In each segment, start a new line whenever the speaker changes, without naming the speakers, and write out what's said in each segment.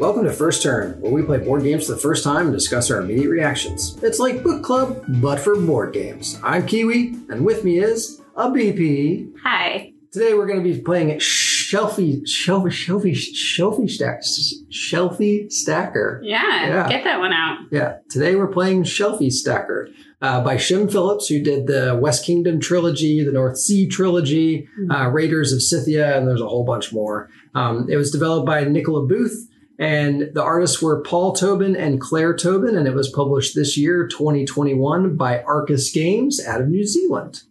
Welcome to First Turn, where we play board games for the first time and discuss our immediate reactions. It's like book club, but for board games. I'm Kiwi, and with me is a BP.
Hi.
Today we're going to be playing Shelfie, Shelfie, Shelfie, Shelfie Stack, Shelfie Stacker.
Yeah,
Yeah.
get that one out.
Yeah, today we're playing Shelfie Stacker uh, by Shem Phillips, who did the West Kingdom trilogy, the North Sea trilogy, uh, Raiders of Scythia, and there's a whole bunch more. Um, it was developed by Nicola Booth, and the artists were Paul Tobin and Claire Tobin, and it was published this year, 2021, by Arcus Games out of New Zealand.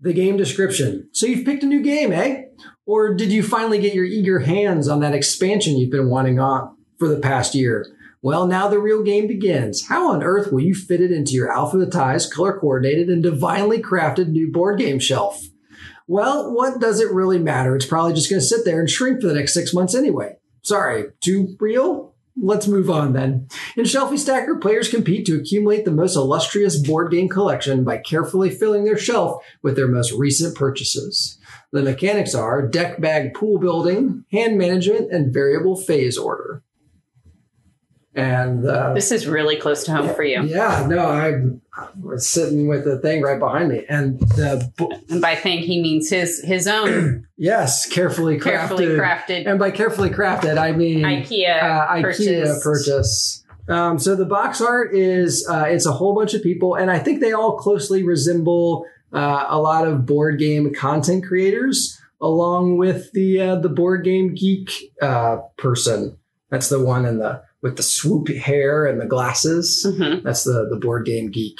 The game description. So you've picked a new game, eh? Or did you finally get your eager hands on that expansion you've been wanting on for the past year? Well, now the real game begins. How on earth will you fit it into your alphabetized, color coordinated, and divinely crafted new board game shelf? Well, what does it really matter? It's probably just going to sit there and shrink for the next six months anyway. Sorry, too real? Let's move on then. In Shelfie Stacker, players compete to accumulate the most illustrious board game collection by carefully filling their shelf with their most recent purchases. The mechanics are deck bag pool building, hand management, and variable phase order. And uh,
This is really close to home for you.
yeah, no, I was sitting with the thing right behind me, and the bo-
And by thing, he means his his own
yes, carefully crafted.
carefully crafted
And by carefully crafted, I mean
IKEA,
uh, IKEA
purchase.
purchase. Um, so the box art is uh, it's a whole bunch of people, and I think they all closely resemble uh, a lot of board game content creators, along with the uh, the board game geek uh, person. That's the one in the with the swoop hair and the glasses.
Mhm.
That's the the board game geek.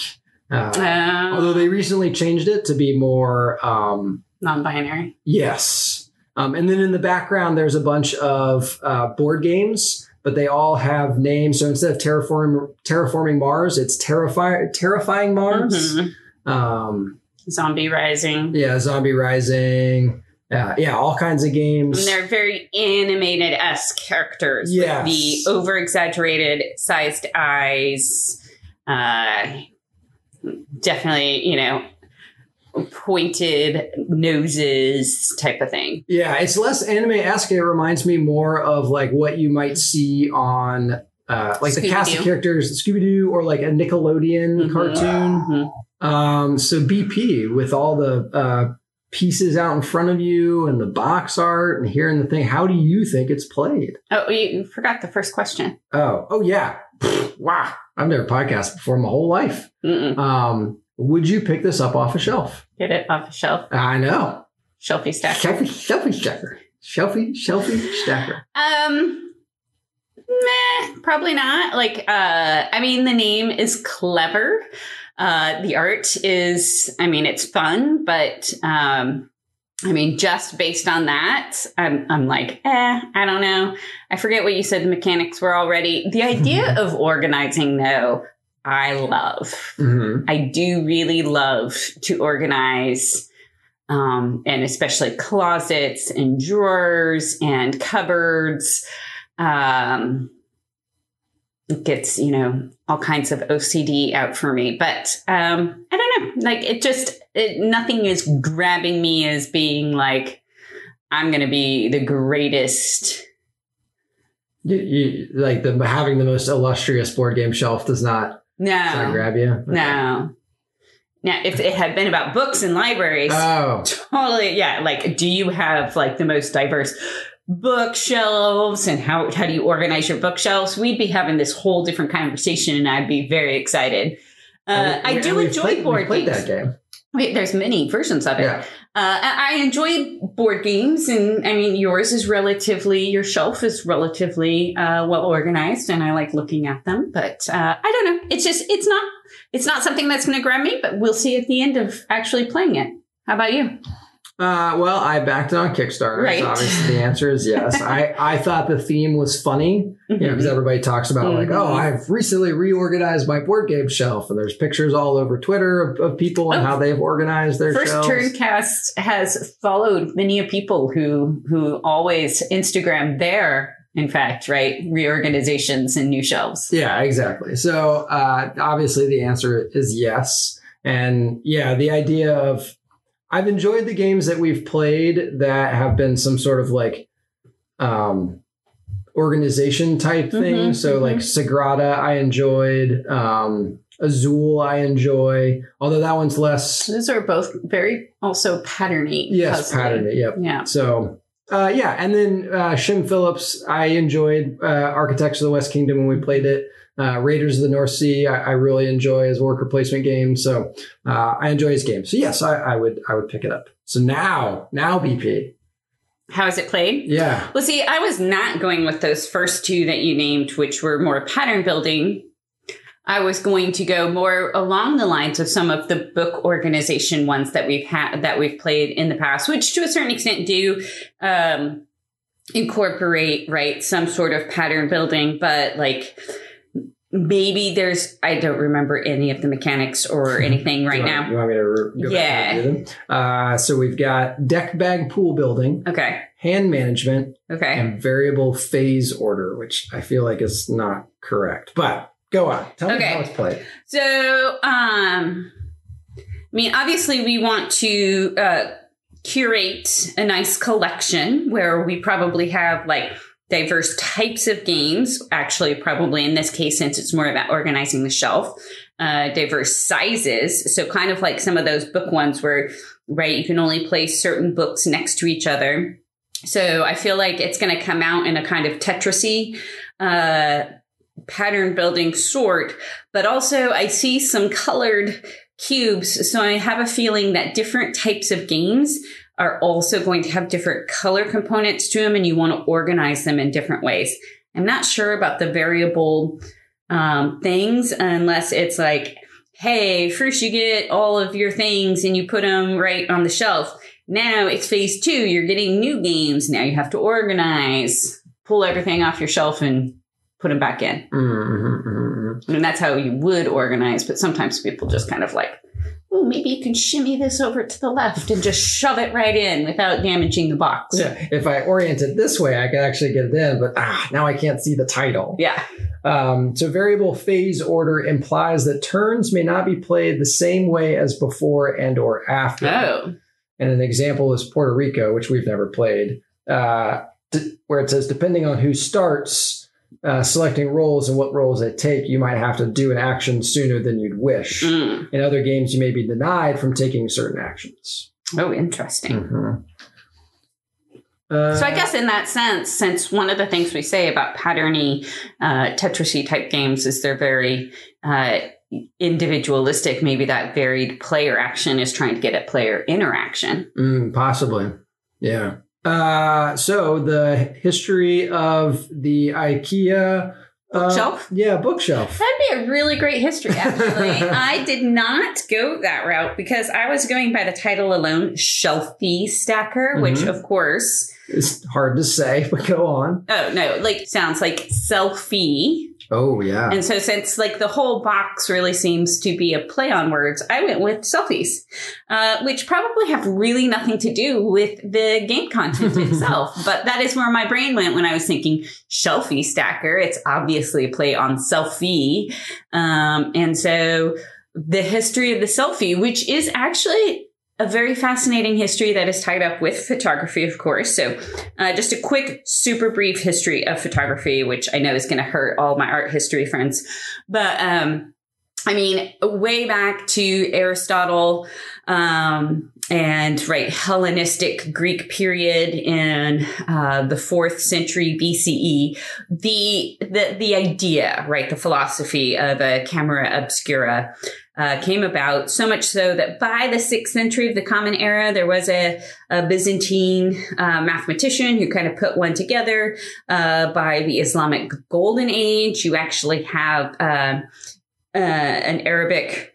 Uh,
Uh,
although they recently changed it to be more um,
non-binary.
Yes. Um, and then in the background, there's a bunch of uh, board games, but they all have names. So instead of terraforming, terraforming Mars, it's terrifying, terrifying Mars.
Mhm.
Um,
Zombie Rising.
yeah, Zombie Rising. Yeah, yeah, all kinds of games.
And they're very animated esque characters with the over exaggerated sized eyes. Uh, definitely, you know, pointed noses type of thing.
Yeah, it's less anime esque. It reminds me more of like what you might see on uh, like the cast of characters, Scooby Doo, or like a Nickelodeon
Mhm.
cartoon.
Mhm.
Um, so BP with all the uh, pieces out in front of you and the box art and hearing the thing. How do you think it's played?
Oh, you forgot the first question.
Oh, oh yeah. Wow. I've never podcasted before my whole life.
Mm-mm.
Um, would you pick this up off a shelf?
Get it off the shelf.
I know.
Shelfie stack.
Shelfie, shelfie stacker. Shelfie, shelfie stacker.
Um, meh, probably not. Like, uh, I mean, the name is clever. Uh, the art is, I mean, it's fun, but um, I mean, just based on that, I'm, I'm like, eh, I don't know. I forget what you said the mechanics were already. The idea of organizing, though, I love.
Mm-hmm.
I do really love to organize, um, and especially closets and drawers and cupboards. Um, gets you know all kinds of OCD out for me, but um, I don't know. Like it just it, nothing is grabbing me as being like I'm going to be the greatest.
You, you, like the having the most illustrious board game shelf does not,
No,
grab you. Okay.
no. Now, if it had been about books and libraries,
Oh,
totally yeah like do you have like the most diverse bookshelves and how how do you organize your bookshelves we'd be having this whole different conversation and i'd be very excited uh,
we-
i do enjoy
played,
board
played
games
that game.
Wait, there's many versions of it
Yeah.
uh, I I enjoy board games, and I mean, yours is relatively, your shelf is relatively uh, well organized, and I like looking at them. But uh, I don't know. It's just, it's not, it's not something that's going to grab me. But we'll see at the end of actually playing it. How about you?
Uh, well, I backed it on Kickstarter.
Right.
So obviously the answer is yes. I, I thought the theme was funny, you know, because everybody talks about like,
Mhm.
oh, I've recently reorganized my board game shelf, and there's pictures all over Twitter of, of people and
Oh.
how they've organized their
First
shelves.
Turncast has followed many of people who who always Instagram their, in fact, right, reorganizations and new shelves.
Yeah, exactly. So uh, obviously the answer is yes. And yeah, the idea of I've enjoyed the games that we've played that have been some sort of like um organization type thing.
Mhm,
so like Sagrada, I enjoyed. Um, Azul, I enjoy. Although that one's less.
Those are both very also patterny.
Yes,
puzzly.
pattern it. Yep.
Yeah.
So, uh, yeah, and then uh, Shem Phillips, I enjoyed uh, Architects of the West Kingdom when we played it. Uh, Raiders of the North Sea, I, I really enjoy his worker placement game. So uh, I enjoy his game. So yes, I, I would I would pick it up. So now now BP,
How is it played?
yeah,
Well, see, I was not going with those first two that you named, which were more pattern building. I was going to go more along the lines of some of the book organization ones that we've had that we've played in the past, which to a certain extent do um, incorporate right some sort of pattern building, but like maybe there's I don't remember any of the mechanics or anything right
You want-
now.
You want me to re- go
Yeah.
them? Uh, so we've got deck bag pool building,
Okay.
hand management,
Okay.
and variable phase order, which I feel like is not correct. But go on, tell me
Okay.
how it's played.
So, um, I mean, obviously, we want to uh, curate a nice collection where we probably have like diverse types of games. Actually, probably in this case, since it's more about organizing the shelf, uh, diverse sizes. So, kind of like some of those book ones where, right, you can only place certain books next to each other. So, I feel like it's going to come out in a kind of Tetrisy. Uh, pattern building sort, but also I see some colored cubes. So I have a feeling that different types of games are also going to have different color components to them and you want to organize them in different ways. I'm not sure about the variable um, things unless it's like, hey, first you get all of your things and you put them right on the shelf. Now it's phase two. You're getting new games. Now you have to organize, pull everything off your shelf and put them back in.
Mm-hmm, mm-hmm.
I mean, that's how you would organize, but sometimes people just kind of like, oh, maybe you can shimmy this over to the left and just shove it right in without damaging the box.
Yeah, if I orient it this way, I could actually get it in, but ah, now I can't see the title.
Yeah.
Um, so variable phase order implies that turns may not be played the same way as before and or after.
Oh.
And an example is Puerto Rico, which we've never played, uh, d- where it says depending on who starts uh, selecting roles and what roles they take, you might have to do an action sooner than you'd wish.
Mm.
In other games, you may be denied from taking certain actions.
Oh, interesting.
Mhm. Uh,
So I guess in that sense, since one of the things we say about patterny uh, Tetrisy type games is they're very uh, individualistic, maybe that varied player action is trying to get at player interaction.
Mm, possibly. Yeah. Uh, so the history of the IKEA uh, yeah, bookshelf.
That'd be a really great history, actually. I did not go that route because I was going by the title alone, Shelfie Stacker, which,
Mhm.
of course,
It's hard to say, but go on.
oh no, like sounds like selfie.
Oh yeah.
And so, since like the whole box really seems to be a play on words, I went with selfies, uh, which probably have really nothing to do with the game content itself. but that is where my brain went when I was thinking shelfie stacker. It's obviously a play on selfie. Um, and so, the history of the selfie, which is actually a very fascinating history that is tied up with photography, of course. So, uh, just a quick, super brief history of photography, which I know is going to hurt all my art history friends. But, um, I mean, way back to Aristotle, um, and right, Hellenistic Greek period in, uh, the fourth century BCE, the, the, the idea, right, the philosophy of a camera obscura, uh, came about so much so that by the sixth century of the Common Era, there was a, a Byzantine uh, mathematician who kind of put one together. Uh, by the Islamic Golden Age, you actually have uh, uh, an Arabic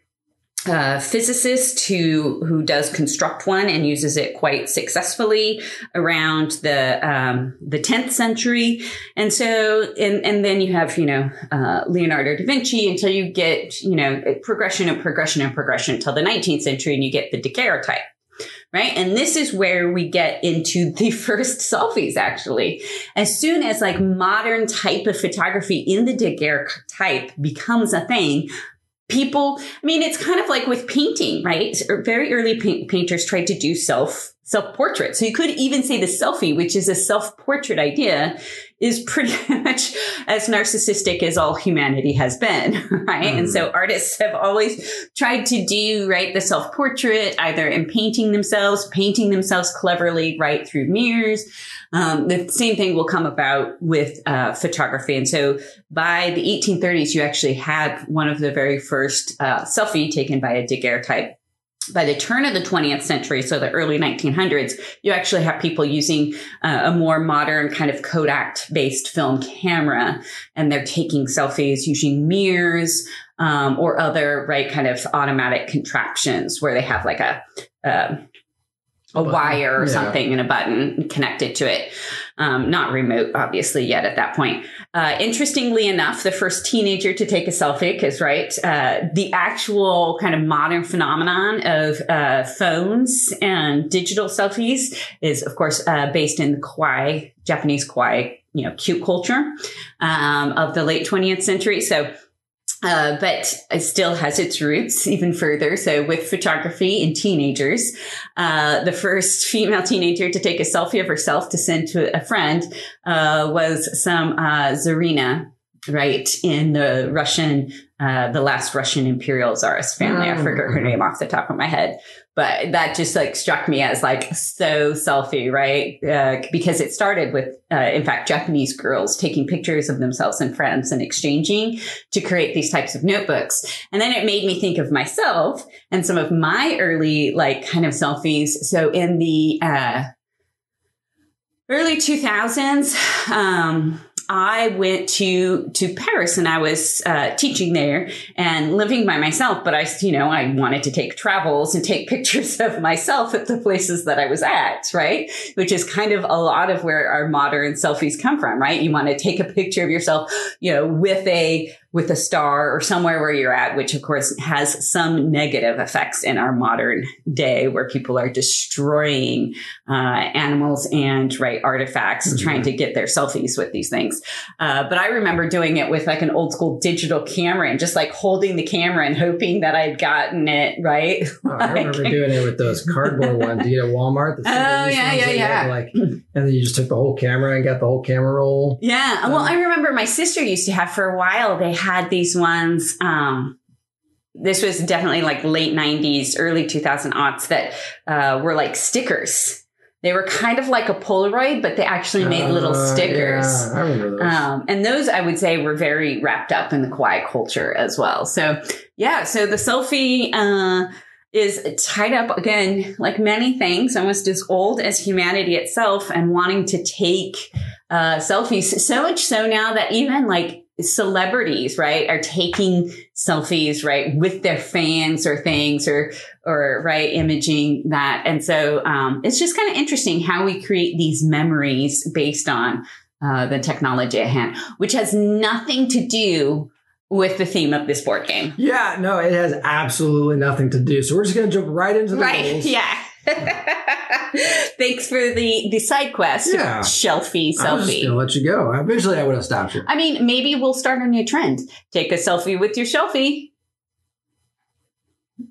physicist who who does construct one and uses it quite successfully around the um, the 10th century. And so and and then you have you know uh, Leonardo da Vinci until you get you know progression and progression and progression until the 19th century and you get the daguerreotype right? And this is where we get into the first selfies actually. As soon as like modern type of photography in the daguerreotype becomes a thing people i mean it's kind of like with painting right? Very early paint, painters tried to do self self portrait. So you could even say the selfie, which is a self portrait idea, is pretty much as narcissistic as all humanity has been, right? Mm. And so artists have always tried to do, right, the self portrait, either in painting themselves, painting themselves cleverly, right, through mirrors. Um, the same thing will come about with uh, photography. And so by the 1830s, you actually had one of the very first uh, selfie taken by a daguerreotype by the turn of the 20th century, so the early 1900s, you actually have people using uh, a more modern kind of Kodak based film camera, and they're taking selfies using mirrors um, or other right kind of automatic contraptions where they have like a uh, a wire or yeah. something and a button connected to it. Um, not remote, obviously, yet at that point. Uh, interestingly enough, the first teenager to take a selfie, because right, uh, the actual kind of modern phenomenon of uh, phones and digital selfies is, of course, uh, based in the kawaii, Japanese kawaii, you know, cute culture um, of the late 20th century. So uh, but it still has its roots even further. So with photography in teenagers, uh, the first female teenager to take a selfie of herself to send to a friend uh, was some uh, Tsarina, right, in the Russian, uh, the last Russian imperial czarist family. I forget her name off the top of my head but that just like struck me as like so selfie, right? Uh, because it started with, uh, in fact, Japanese girls taking pictures of themselves and friends and exchanging to create these types of notebooks. And then it made me think of myself and some of my early like kind of selfies. So in the, uh, early 2000s, um, I went to to Paris and I was uh, teaching there and living by myself. But I, you know, I wanted to take travels and take pictures of myself at the places that I was at, right? Which is kind of a lot of where our modern selfies come from, right? You want to take a picture of yourself, you know, with a with a star or somewhere where you're at, which of course has some negative effects in our modern day where people are destroying uh, animals and right artifacts, mm-hmm. trying to get their selfies with these things. Uh, but I remember doing it with like an old school digital camera and just like holding the camera and hoping that I'd gotten it right.
Oh, like, I remember doing it with those cardboard ones you get at Walmart.
The oh yeah, yeah, yeah.
Like, and then you just took the whole camera and got the whole camera roll.
Yeah. Um, well, I remember my sister used to have for a while. They had these ones. Um, this was definitely like late 90s, early 2000 aughts that uh, were like stickers. They were kind of like a Polaroid, but they actually made uh, little stickers.
Yeah, I remember
those. Um, and those I would say were very wrapped up in the kawaii culture as well. So yeah, so the selfie uh, is tied up again, like many things, almost as old as humanity itself, and wanting to take uh, selfies. So much so now that even like celebrities, right, are taking selfies, right, with their fans or things or, or, right, imaging that. And so, um, it's just kind of interesting how we create these memories based on, uh, the technology at hand, which has nothing to do with the theme of this board game.
Yeah, no, it has absolutely nothing to do. So we're just going to jump right into the
right,
rules.
Yeah. Thanks for the the side quest. Yeah. Shelfie selfie. I was
just gonna let you go. Eventually, I would have stopped you.
I mean, maybe we'll start a new trend. Take a selfie with your shelfie.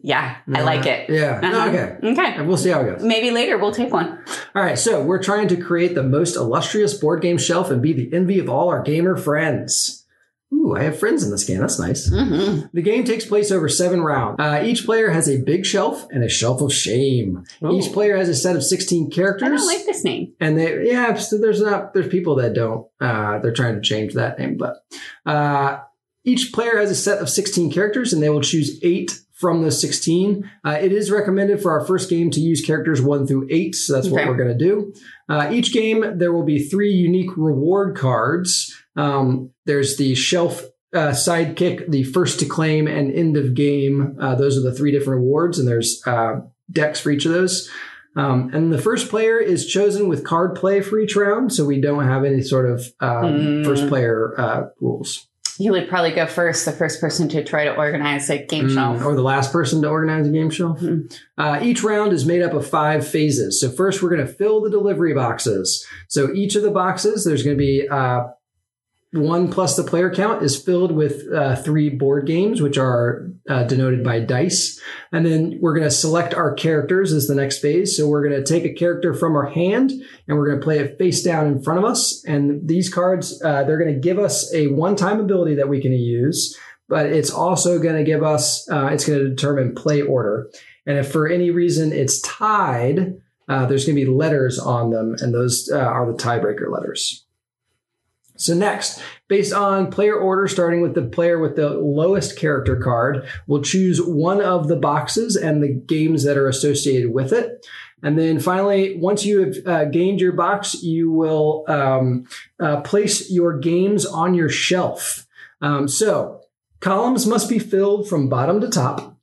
Yeah, I like it.
Yeah. Uh-huh. Okay.
Okay.
We'll see how it goes.
Maybe later we'll take one.
All right. So we're trying to create the most illustrious board game shelf and be the envy of all our gamer friends. Ooh, I have friends in this game. That's nice. Mm-hmm. The game takes place over seven rounds. Uh, each player has a big shelf and a shelf of shame. Ooh. Each player has a set of 16 characters. I
don't like this name.
And they, yeah, so there's not, there's people that don't, uh, they're trying to change that name, but, uh, each player has a set of 16 characters and they will choose eight from the 16. Uh, it is recommended for our first game to use characters one through eight. So that's okay. what we're going to do. Uh, each game, there will be three unique reward cards. Um, there's the shelf uh, sidekick, the first to claim, and end of game. Uh, those are the three different awards, and there's uh, decks for each of those. Um, and the first player is chosen with card play for each round, so we don't have any sort of um, mm. first player uh, rules.
You would probably go first, the first person to try to organize a game mm, shelf.
Or the last person to organize a game shelf. Mm-hmm. Uh, each round is made up of five phases. So, first, we're going to fill the delivery boxes. So, each of the boxes, there's going to be uh, one plus the player count is filled with uh, three board games, which are uh, denoted by dice. And then we're going to select our characters as the next phase. So we're going to take a character from our hand and we're going to play it face down in front of us. And these cards, uh, they're going to give us a one time ability that we can use, but it's also going to give us, uh, it's going to determine play order. And if for any reason it's tied, uh, there's going to be letters on them, and those uh, are the tiebreaker letters. So next, based on player order, starting with the player with the lowest character card, we'll choose one of the boxes and the games that are associated with it. And then finally, once you have uh, gained your box, you will um, uh, place your games on your shelf. Um, so columns must be filled from bottom to top.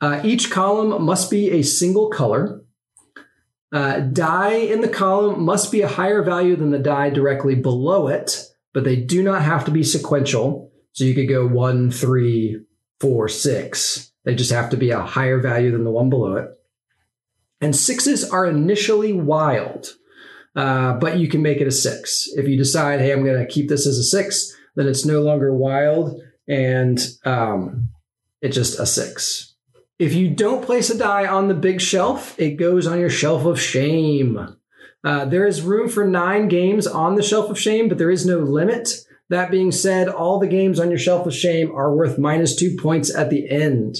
Uh, each column must be a single color. Uh, die in the column must be a higher value than the die directly below it, but they do not have to be sequential. So you could go one, three, four, six. They just have to be a higher value than the one below it. And sixes are initially wild, uh, but you can make it a six. If you decide, hey, I'm going to keep this as a six, then it's no longer wild and um, it's just a six. If you don't place a die on the big shelf, it goes on your shelf of shame. Uh, there is room for nine games on the shelf of shame, but there is no limit. That being said, all the games on your shelf of shame are worth minus two points at the end.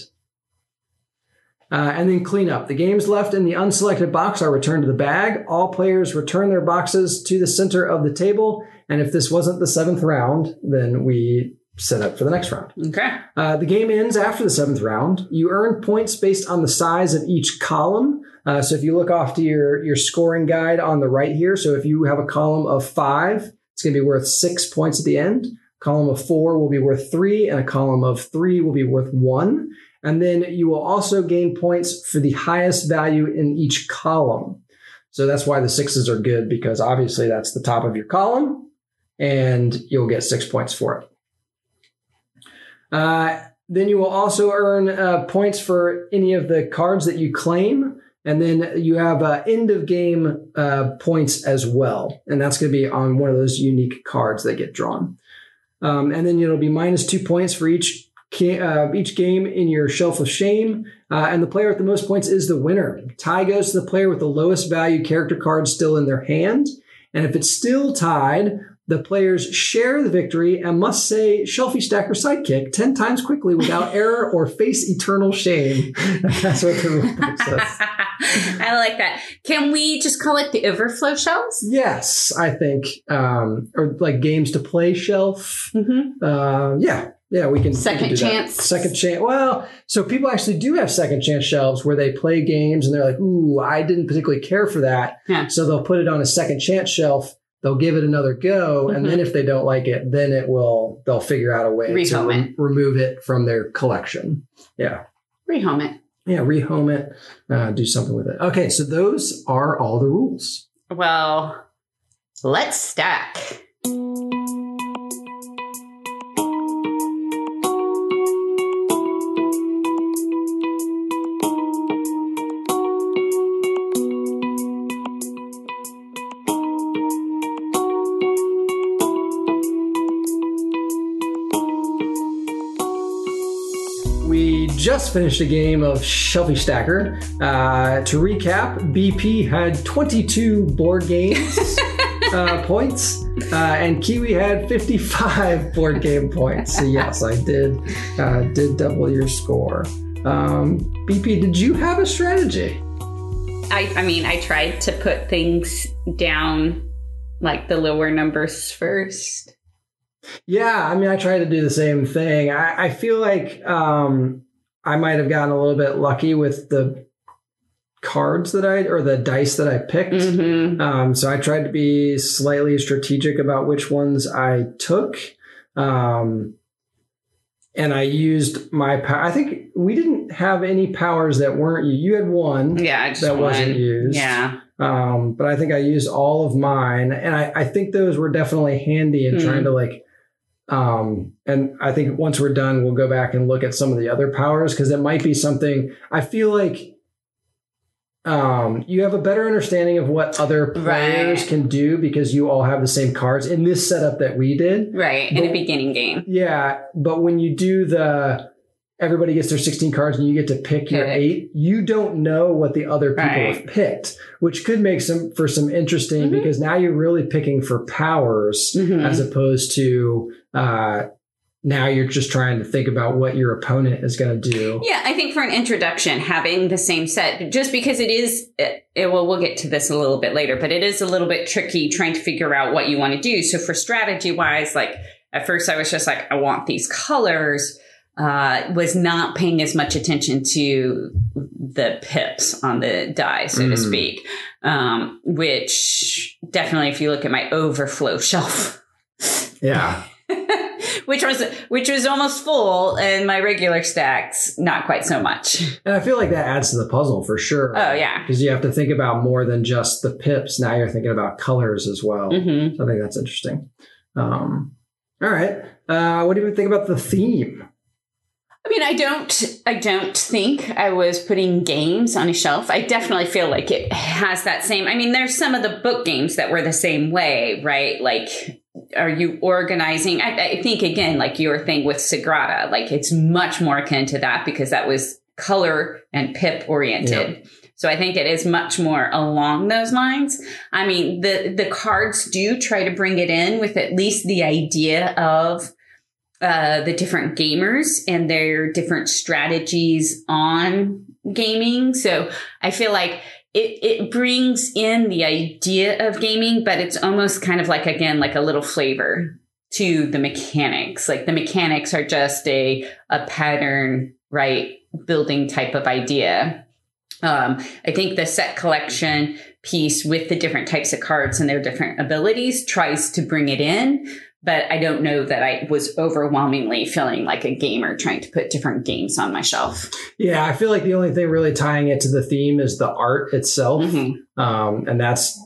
Uh, and then cleanup. The games left in the unselected box are returned to the bag. All players return their boxes to the center of the table. And if this wasn't the seventh round, then we set up for the next round.
Okay.
Uh, the game ends after the seventh round. You earn points based on the size of each column. Uh, so if you look off to your, your scoring guide on the right here, so if you have a column of five, it's going to be worth six points at the end. Column of four will be worth three, and a column of three will be worth one. And then you will also gain points for the highest value in each column. So that's why the sixes are good because obviously that's the top of your column and you'll get six points for it. Uh, then you will also earn uh, points for any of the cards that you claim. And then you have uh, end of game uh, points as well. And that's going to be on one of those unique cards that get drawn. Um, and then it'll be minus two points for each uh, each game in your shelf of shame. Uh, and the player with the most points is the winner. Tie goes to the player with the lowest value character card still in their hand. And if it's still tied, the players share the victory and must say Shelfie Stacker sidekick 10 times quickly without error or face eternal shame. That's what the rule says.
I like that. Can we just call it the overflow shelves?
Yes, I think. Um, or like games to play shelf. Mm-hmm. Uh, yeah. Yeah, we can.
Second
we can
chance.
That. Second chance. Well, so people actually do have second chance shelves where they play games and they're like, ooh, I didn't particularly care for that.
Yeah.
So they'll put it on a second chance shelf they'll give it another go mm-hmm. and then if they don't like it then it will they'll figure out a way
rehome
to re-
it.
remove it from their collection. Yeah.
Rehome it.
Yeah rehome it uh, do something with it. Okay so those are all the rules.
Well let's stack
just finished a game of Shelfie Stacker. Uh, to recap, BP had 22 board games uh, points, uh, and Kiwi had 55 board game points. So yes, I did uh, did double your score. Um, BP, did you have a strategy?
I, I mean, I tried to put things down like the lower numbers first.
Yeah, I mean, I tried to do the same thing. I, I feel like um, I might have gotten a little bit lucky with the cards that I or the dice that I picked.
Mm-hmm.
Um, so I tried to be slightly strategic about which ones I took. Um, and I used my power. I think we didn't have any powers that weren't you. You had one
yeah,
that
one.
wasn't used.
Yeah.
Um, but I think I used all of mine. And I, I think those were definitely handy in mm. trying to like um, and I think once we're done, we'll go back and look at some of the other powers because it might be something I feel like um, you have a better understanding of what other players
Right.
can do because you all have the same cards in this setup that we did.
Right. In a beginning game.
Yeah, but when you do the everybody gets their 16 cards and you get to pick your eight, you don't know what the other people
Right.
have picked, which could make some for some interesting
Mhm.
because now you're really picking for powers
Mhm.
as opposed to uh now you're just trying to think about what your opponent is going to do.
Yeah, I think for an introduction, having the same set, just because it is, it, it- well, we'll get to this a little bit later, but it is a little bit tricky trying to figure out what you want to do. So for strategy wise, like at first I was just like, I want these colors. Uh, was not paying as much attention to the pips on the die, so to
Mm.
speak. Um, which definitely, if you look at my overflow shelf,
Yeah.
Which was which was almost full, and my regular stacks not quite so much.
And I feel like that adds to the puzzle for sure.
Oh yeah.
Because you have to think about more than just the pips. Now you're thinking about colors as well.
hmm
So I think that's interesting. Um, all right. Uh, what do you think about the theme?
I mean, I don't, I don't think I was putting games on a shelf. I definitely feel like it has that same. I mean, there's some of the book games that were the same way, right? Like, are you organizing? I, I think again, like your thing with Sagrada, like it's much more akin to that because that was color and pip oriented. So I think it is much more along those lines. I mean, the the cards do try to bring it in with at least the idea of uh, the different gamers and their different strategies on gaming. So I feel like it, it brings in the idea of gaming, but it's almost kind of like, again, like a little flavor to the mechanics. Like the mechanics are just a, a pattern, right? Building type of idea. Um, I think the set collection piece with the different types of cards and their different abilities tries to bring it in but I don't know that I was overwhelmingly feeling like a gamer trying to put different games on my shelf.
Yeah, I feel like the only thing really tying it to the theme is the art itself.
Mhm.
Um, and that's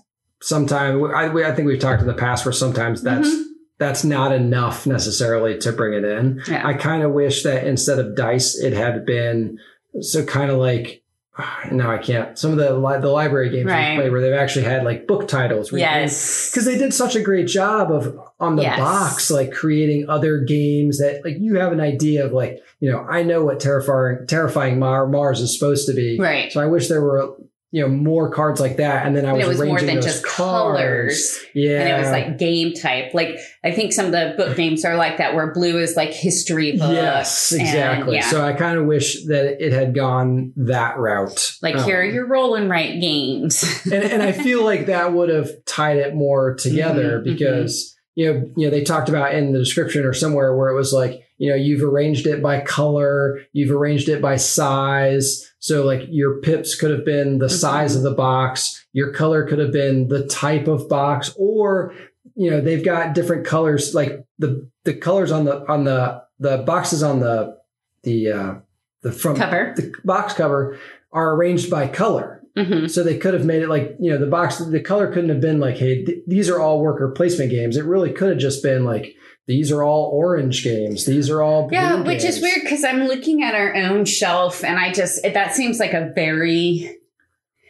sometimes, I, we- I think we've talked in the past where sometimes that's.
Mhm.
That's not enough necessarily to bring it in.
Yeah.
I kind of wish that instead of dice, it had been so kind of like no, I can't. Some of the li- the library games
Right.
we play where they've actually had like book titles.
Yes.
because they did such a great job of on the
Yes.
box like creating other games that like you have an idea of like you know i know what terrifying terrifying Mar- mars is supposed to be
Right.
so i wish there were you know more cards like that and then i
And
was
it was more than just
cards.
colors.
yeah
And it was like game type. Like I think some of the book games are like that where blue is like history books.
yes
and,
exactly
yeah.
so i kind of wish that it had gone that route
like
Um,
here are your roll and write games.
and, and I feel like that would have tied it more together
Mhm,
because you know you know they talked about in the description or somewhere where it was like you know you've arranged it by color, you've arranged it by size. So like your pips could have been the size of the box, your color could have been the type of box, or you know they've got different colors like the the colors on the on the the boxes on the the uh the front
Cover.
the box cover are arranged by color.
hmm
So they could have made it like, you know, the box, the color couldn't have been like, hey, th- these are all worker placement games. It really could have just been like, these are all orange games. These are all blue
Yeah, which
games.
is weird because I'm looking at our own shelf and I just, that seems like a very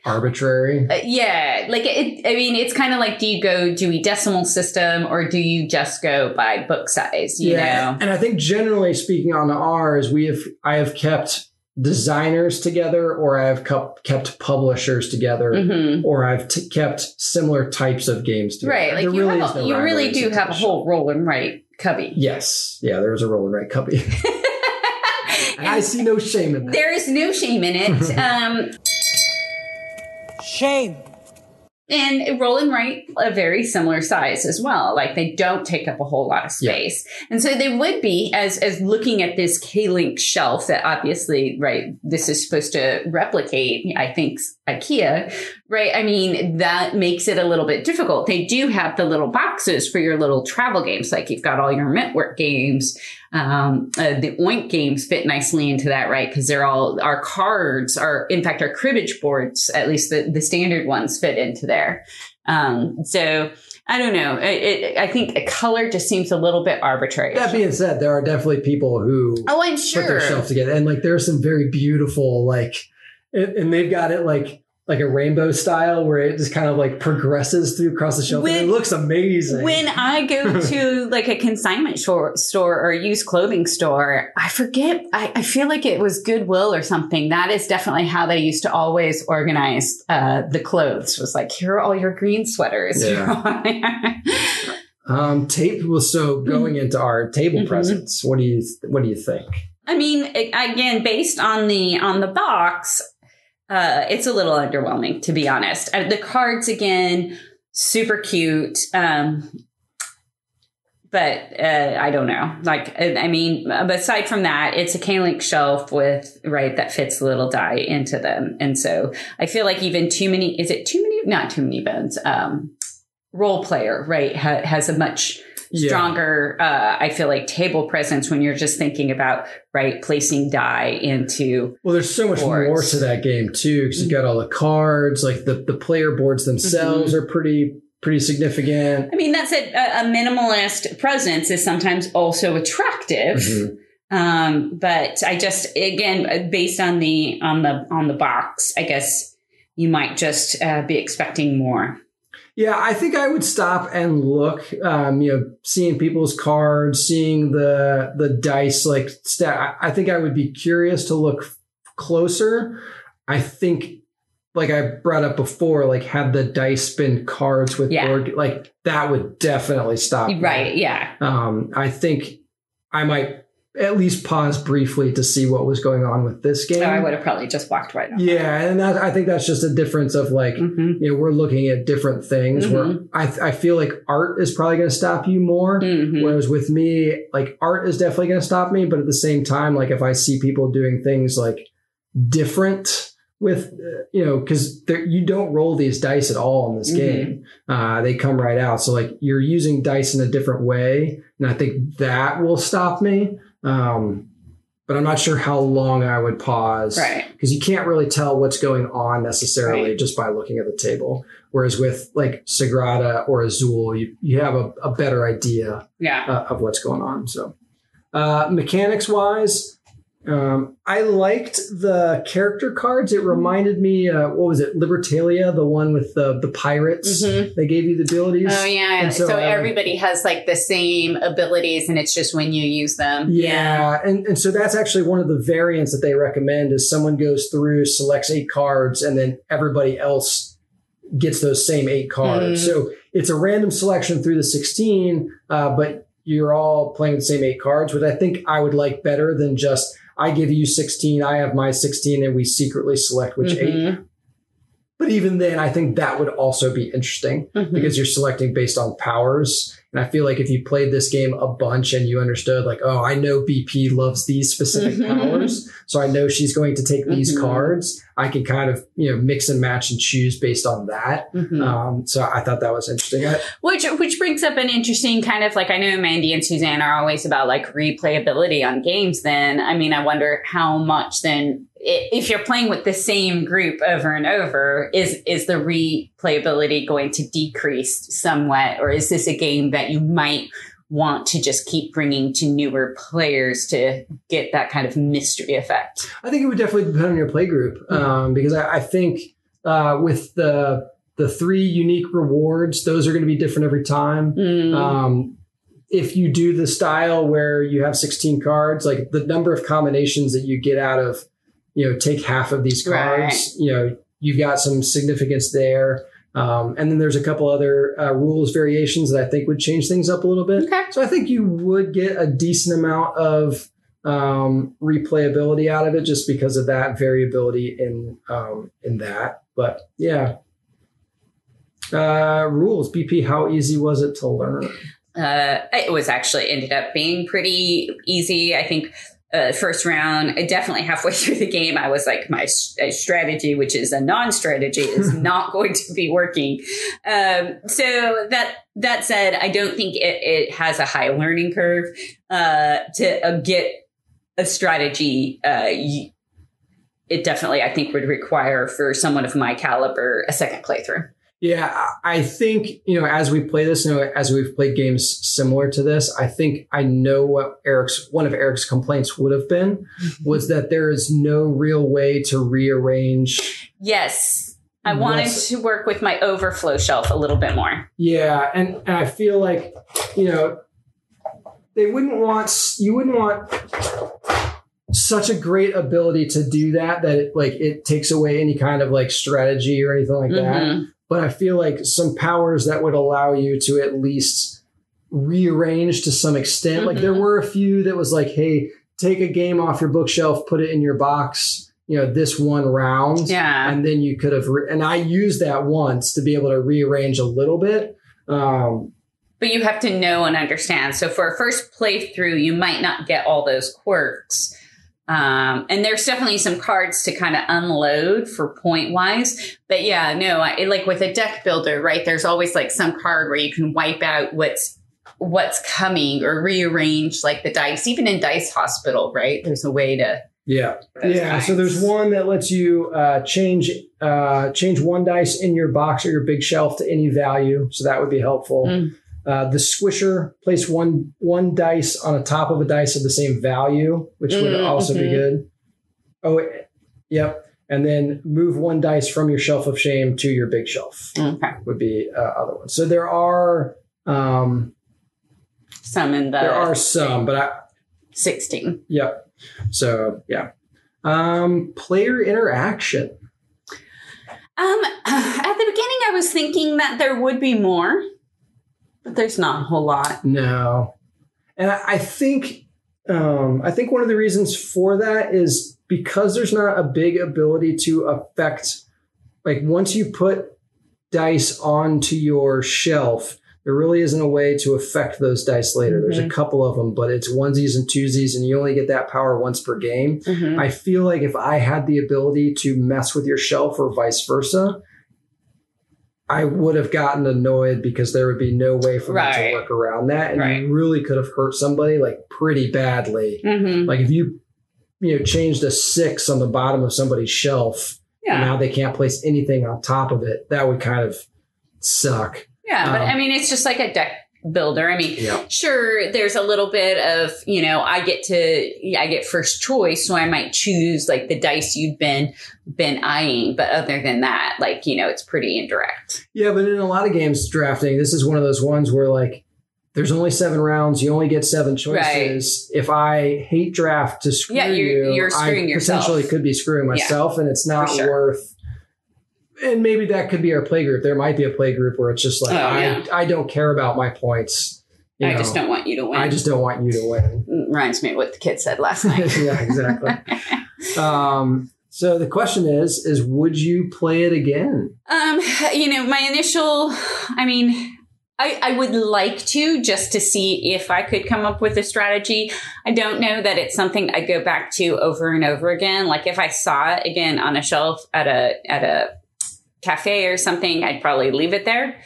Arbitrary.
Uh, yeah, like it. I mean, it's kind of like, do you go do Dewey Decimal System or do you just go by book size? You know,
And I think generally speaking on ours, we have, I have kept designers together or I've kept, kept publishers together
hmm
or I've t- kept similar types of games together.
right? Like
There
you,
really
have a-
no
you really do have a whole roll and write cubby.
Yes. Yeah, there was a roll Right cubby. and I see no shame in that.
there is no shame in it. um,
Shame.
and roll Right, a very similar size as well. Like they don't take up a whole lot of
Yeah.
space. And so they would be as as looking at this Kallax shelf that obviously, right, this is supposed to replicate, I think, IKEA, right? I mean, that makes it a little bit difficult. They do have the little boxes for your little travel games, like you've got all your Mintwork games. Um, uh, the Oink games fit nicely into that, right? Because they're all our cards are, in fact, our cribbage boards, at least the, the standard ones, fit into there. Um, so I don't know. It, it, I think a color just seems a little bit arbitrary.
That being said, there are definitely people who
oh, I'm
put their
sure.
shelf together, and like there's some very beautiful like, and, and they've got it like like a rainbow style where it just kind of like progresses through across the shelf. and it looks amazing.
When I go to like a consignment store, store or a used clothing store, I forget. I, I feel like it was Goodwill or something. That is definitely how they used to always organize uh, the clothes. Was like, here are all your green sweaters. Yeah.
um, tape was so going into our table
Mhm.
presents. What do you what do you think?
I mean, again, based on the on the box, uh, it's a little underwhelming to be honest. Uh, the cards again, super cute, um, but uh, I don't know. Like, I mean, aside from that, it's a Kallax shelf with right that fits a little die into them, and so I feel like even too many. Is it too many? Not too many bones. Um, Roll Player right ha- has a much
Yeah.
stronger uh, i feel like table presence when you're just thinking about right placing die into
Well, there's so much
boards.
more to that game too, because you got all the cards. Like the the player boards themselves
Mm-hmm.
are pretty pretty significant.
i mean that's it a, a minimalist presence is sometimes also attractive
Mhm.
um, but i just again based on the on the on the box i guess you might just uh, be expecting more
Yeah, I think I would stop and look. Um, you know, seeing people's cards, seeing the the dice like stat. I think I would be curious to look closer. I think, like I brought up before, like had the dice been cards with
Yeah.
board, like that would definitely stop. me.
right yeah
Um, I think I might at least pause briefly to see what was going on with this game.
so i would have probably just walked right on
Yeah, and that, I think that's just a difference of like
Mhm.
you know we're looking at different things. Where
Mhm.
I I feel like art is probably going to stop you more.
Mhm.
Whereas with me, like art is definitely going to stop me, but at the same time, like if I see people doing things like different with, you know, because you don't roll these dice at all in this
Mhm.
game, uh, they come right out. So like you're using dice in a different way, and I think that will stop me. Um, but I'm not sure how long I would pause
right
because you can't really tell what's going on necessarily
Right.
just by looking at the table. Whereas with like Sagrada or Azul, you, you have a, a better idea
yeah
uh, of what's going on. So, uh, mechanics wise, um, I liked the character cards. It reminded me, uh, what was it, Libertalia, the one with the the pirates.
Mhm.
They gave you the abilities.
Oh yeah, so,
so, uh,
everybody has like the same abilities, and it's just when you use them.
Yeah, and, and so that's actually one of the variants that they recommend is someone goes through, selects eight cards, and then everybody else gets those same eight cards.
Mm.
So it's a random selection through the 16, uh, but you're all playing the same eight cards, which I think I would like better than just I give you 16, I have my 16, and we secretly select which eight.
Mhm.
But even then, I think that would also be interesting
Mhm.
because you're selecting based on powers. And I feel like if you played this game a bunch and you understood, like, oh, I know BP loves these specific
Mhm.
powers, so I know she's going to take these
Mhm.
cards. I can kind of, you know, mix and match and choose based on that.
Mhm.
Um, so I thought that was interesting. I,
Which which brings up an interesting kind of like I know Mandy and Suzanne are always about like replayability on games. Then I mean I wonder how much then if you're playing with the same group over and over is is the replayability going to decrease somewhat or is this a game that you might want to just keep bringing to newer players to get that kind of mystery effect?
I think it would definitely depend on your play group um, because I, I think uh, with the the three unique rewards, those are going to be different every time.
Mm.
Um, if you do the style where you have 16 cards, like the number of combinations that you get out of, you know, take half of these cards, you know, you've got some significance there. Um, and then there's a couple other uh, rules variations that I think would change things up a little bit.
Okay.
So I think you would get a decent amount of um, replayability out of it just because of that variability in um, in that. But yeah. Uh, rules BP. How easy was it to learn?
uh, it was actually ended up being pretty easy. I think uh, first round, definitely halfway through the game, I was like, my strategy, which is a non-strategy, is not going to be working. Um, so that that said, I don't think it, it has a high learning curve uh, to uh, get a strategy. Uh, y- it definitely, I think, would require for someone of my caliber a second playthrough.
Yeah, I think you know as we play this, you know, as we've played games similar to this, I think I know what Eric's one of Eric's complaints would have been mm-hmm. was that there is no real way to rearrange.
Yes. I wanted to work with my overflow shelf a little bit more.
Yeah, and, and I feel like you know they wouldn't want you wouldn't want such a great ability to do that that it, like it takes away any kind of like strategy or anything like that.
Mm-hmm.
But I feel like some powers that would allow you to at least rearrange to some extent. Like there
Mhm.
were a few that was like, hey, take a game off your bookshelf, put it in your box. You know, this one round
Yeah.
and then you could have re- and i used that once to be able to rearrange a little bit um
But you have to know and understand. So for a first playthrough, you might not get all those quirks. Um, and there's definitely some cards to kind of unload for point wise. But yeah, no, I, like with a deck builder, right? There's always like some card where you can wipe out what's what's coming or rearrange like the dice. Even in Dice Hospital, right? There's a way to
yeah
those
yeah so there's one that lets you uh change uh change one dice in your box or your big shelf to any value so that would be helpful
Mm.
Uh, the squisher place one one dice on the top of a dice of the same value which would
Mm,
also be good oh it- yep and then move one dice from your shelf of shame to your big shelf
okay.
would be uh, other ones. So there are um,
some in the
there are some, but I
16.
yep. So yeah, um, player interaction.
Um, at the beginning, I was thinking that there would be more, but there's not a whole lot.
No, and I, I think um, I think one of the reasons for that is because there's not a big ability to affect. Like once you put dice onto your shelf, there really isn't a way to affect those dice later. There's a couple of them, but it's onesies and twosies, and you only get that power once per game.
Mhm.
I feel like if I had the ability to mess with your shelf or vice versa, I would have gotten annoyed because there would be no way for me to work around that. And
Right.
you really could have hurt somebody like pretty badly.
Mhm.
Like if you, you know, changed a six on the bottom of somebody's shelf, and
Yeah.
now they can't place anything on top of it, that would kind of suck.
Yeah. But
Um,
I mean, it's just like a deck builder. I mean,
Yeah.
sure, there's a little bit of, you know, I get to, I get first choice. So I might choose like the dice you've been, been eyeing. But other than that, like, you know, it's pretty indirect.
Yeah, but in a lot of games drafting, this is one of those ones where like there's only seven rounds, you only get seven choices. If I hate draft to screw
Yeah, you're-
you,
you're screwing
I
yourself.
potentially could be screwing
Yeah,
myself, and it's not
sure.
worth. And maybe that could be our play group. There might be a play group where it's just like
Oh,
I,
yeah.
I don't care about my points. you
I
know.
just don't want you to win.
I just don't want you to win.
reminds me of what the kid said last night.
yeah, exactly. um, so the question is: is would you play it again?
Um, you know, my initial, I mean, I, I would like to just to see if I could come up with a strategy. I don't know that it's something I go back to over and over again. Like if I saw it again on a shelf at a at a cafe or something, I'd probably leave it there.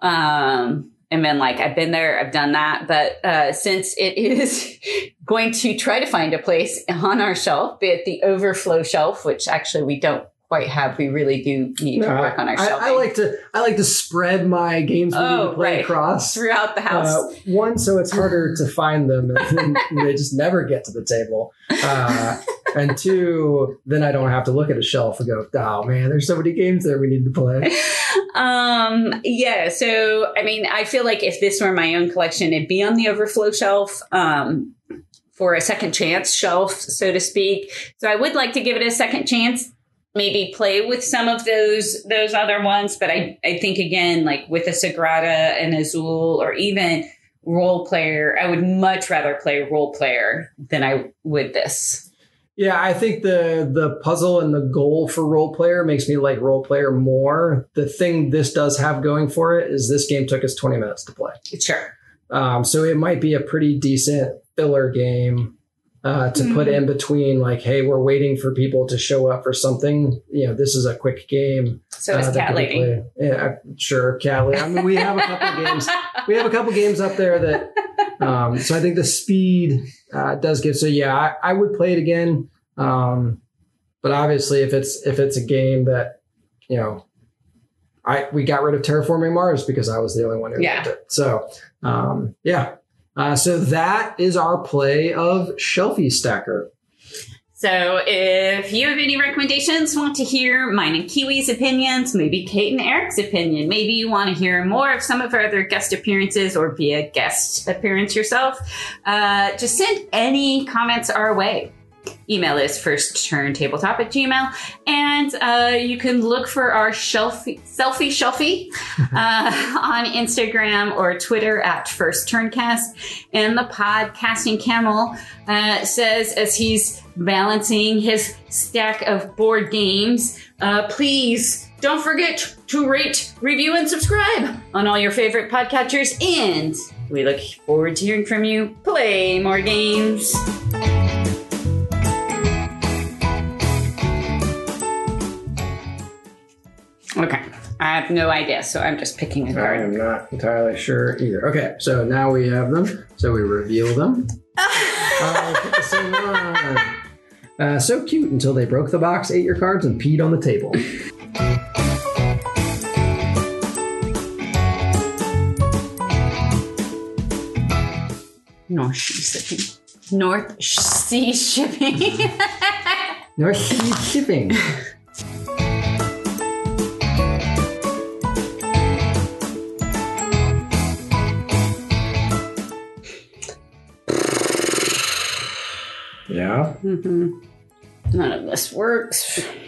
Um, and then like I've been there, I've done that. But uh, since it is going to try to find a place on our shelf, be it the overflow shelf, which actually we don't quite have. We really do need to work on our
I,
shelving
I like to I like to spread my games we need
Oh,
to play
right.
across.
throughout the house.
Uh, one, so it's harder to find them, and they just never get to the table. Uh, and two, then I don't have to look at a shelf and go, "Oh man, there's so many games there we need to play."
um yeah so i mean i feel like if this were my own collection it'd be on the overflow shelf um for a second chance shelf so to speak so i would like to give it a second chance maybe play with some of those those other ones but i i think again like with a sagrada and azul or even Roll Player i would much rather play Roll Player than i would this
Yeah, I think the the puzzle and the goal for Roll Player makes me like Roll Player more. The thing this does have going for it is this game took us 20 minutes to play.
sure
Um, so it might be a pretty decent filler game uh, to put in between, like, hey, we're waiting for people to show up for something. You know, this is a quick game.
so is
uh, that
cat lady.
Yeah, sure, cat lady. I mean, we have a couple games. We have a couple games up there that. Um, so I think the speed uh, does give. So yeah, I, I would play it again. Um, but obviously, if it's if it's a game that you know, I we got rid of terraforming Mars because I was the only one who
Yeah.
it. So um, yeah. Uh, so that is our play of Shelfie Stacker.
So if you have any recommendations, want to hear mine and Kiwi's opinions, maybe Kate and Eric's opinion, maybe you want to hear more of some of our other guest appearances or be a guest appearance yourself, uh, just send any comments our way. Email is firstturntabletop at gmail. And uh, you can look for our shelfie, selfie shelfie uh, on Instagram or Twitter at First Turncast. And the podcasting camel uh, says, as he's balancing his stack of board games, uh, please don't forget to rate, review, and subscribe on all your favorite podcatchers. And we look forward to hearing from you. Play more games. Okay. I have no idea, so I'm just picking a
I
card.
am not entirely sure either. Okay, so now we have them. So we reveal them. Oh, put the same one. Uh, so cute until they broke the box, ate your cards, and peed on the table.
North Sea shipping. North Sea shipping.
North Sea shipping. Yeah.
hmm None of this works.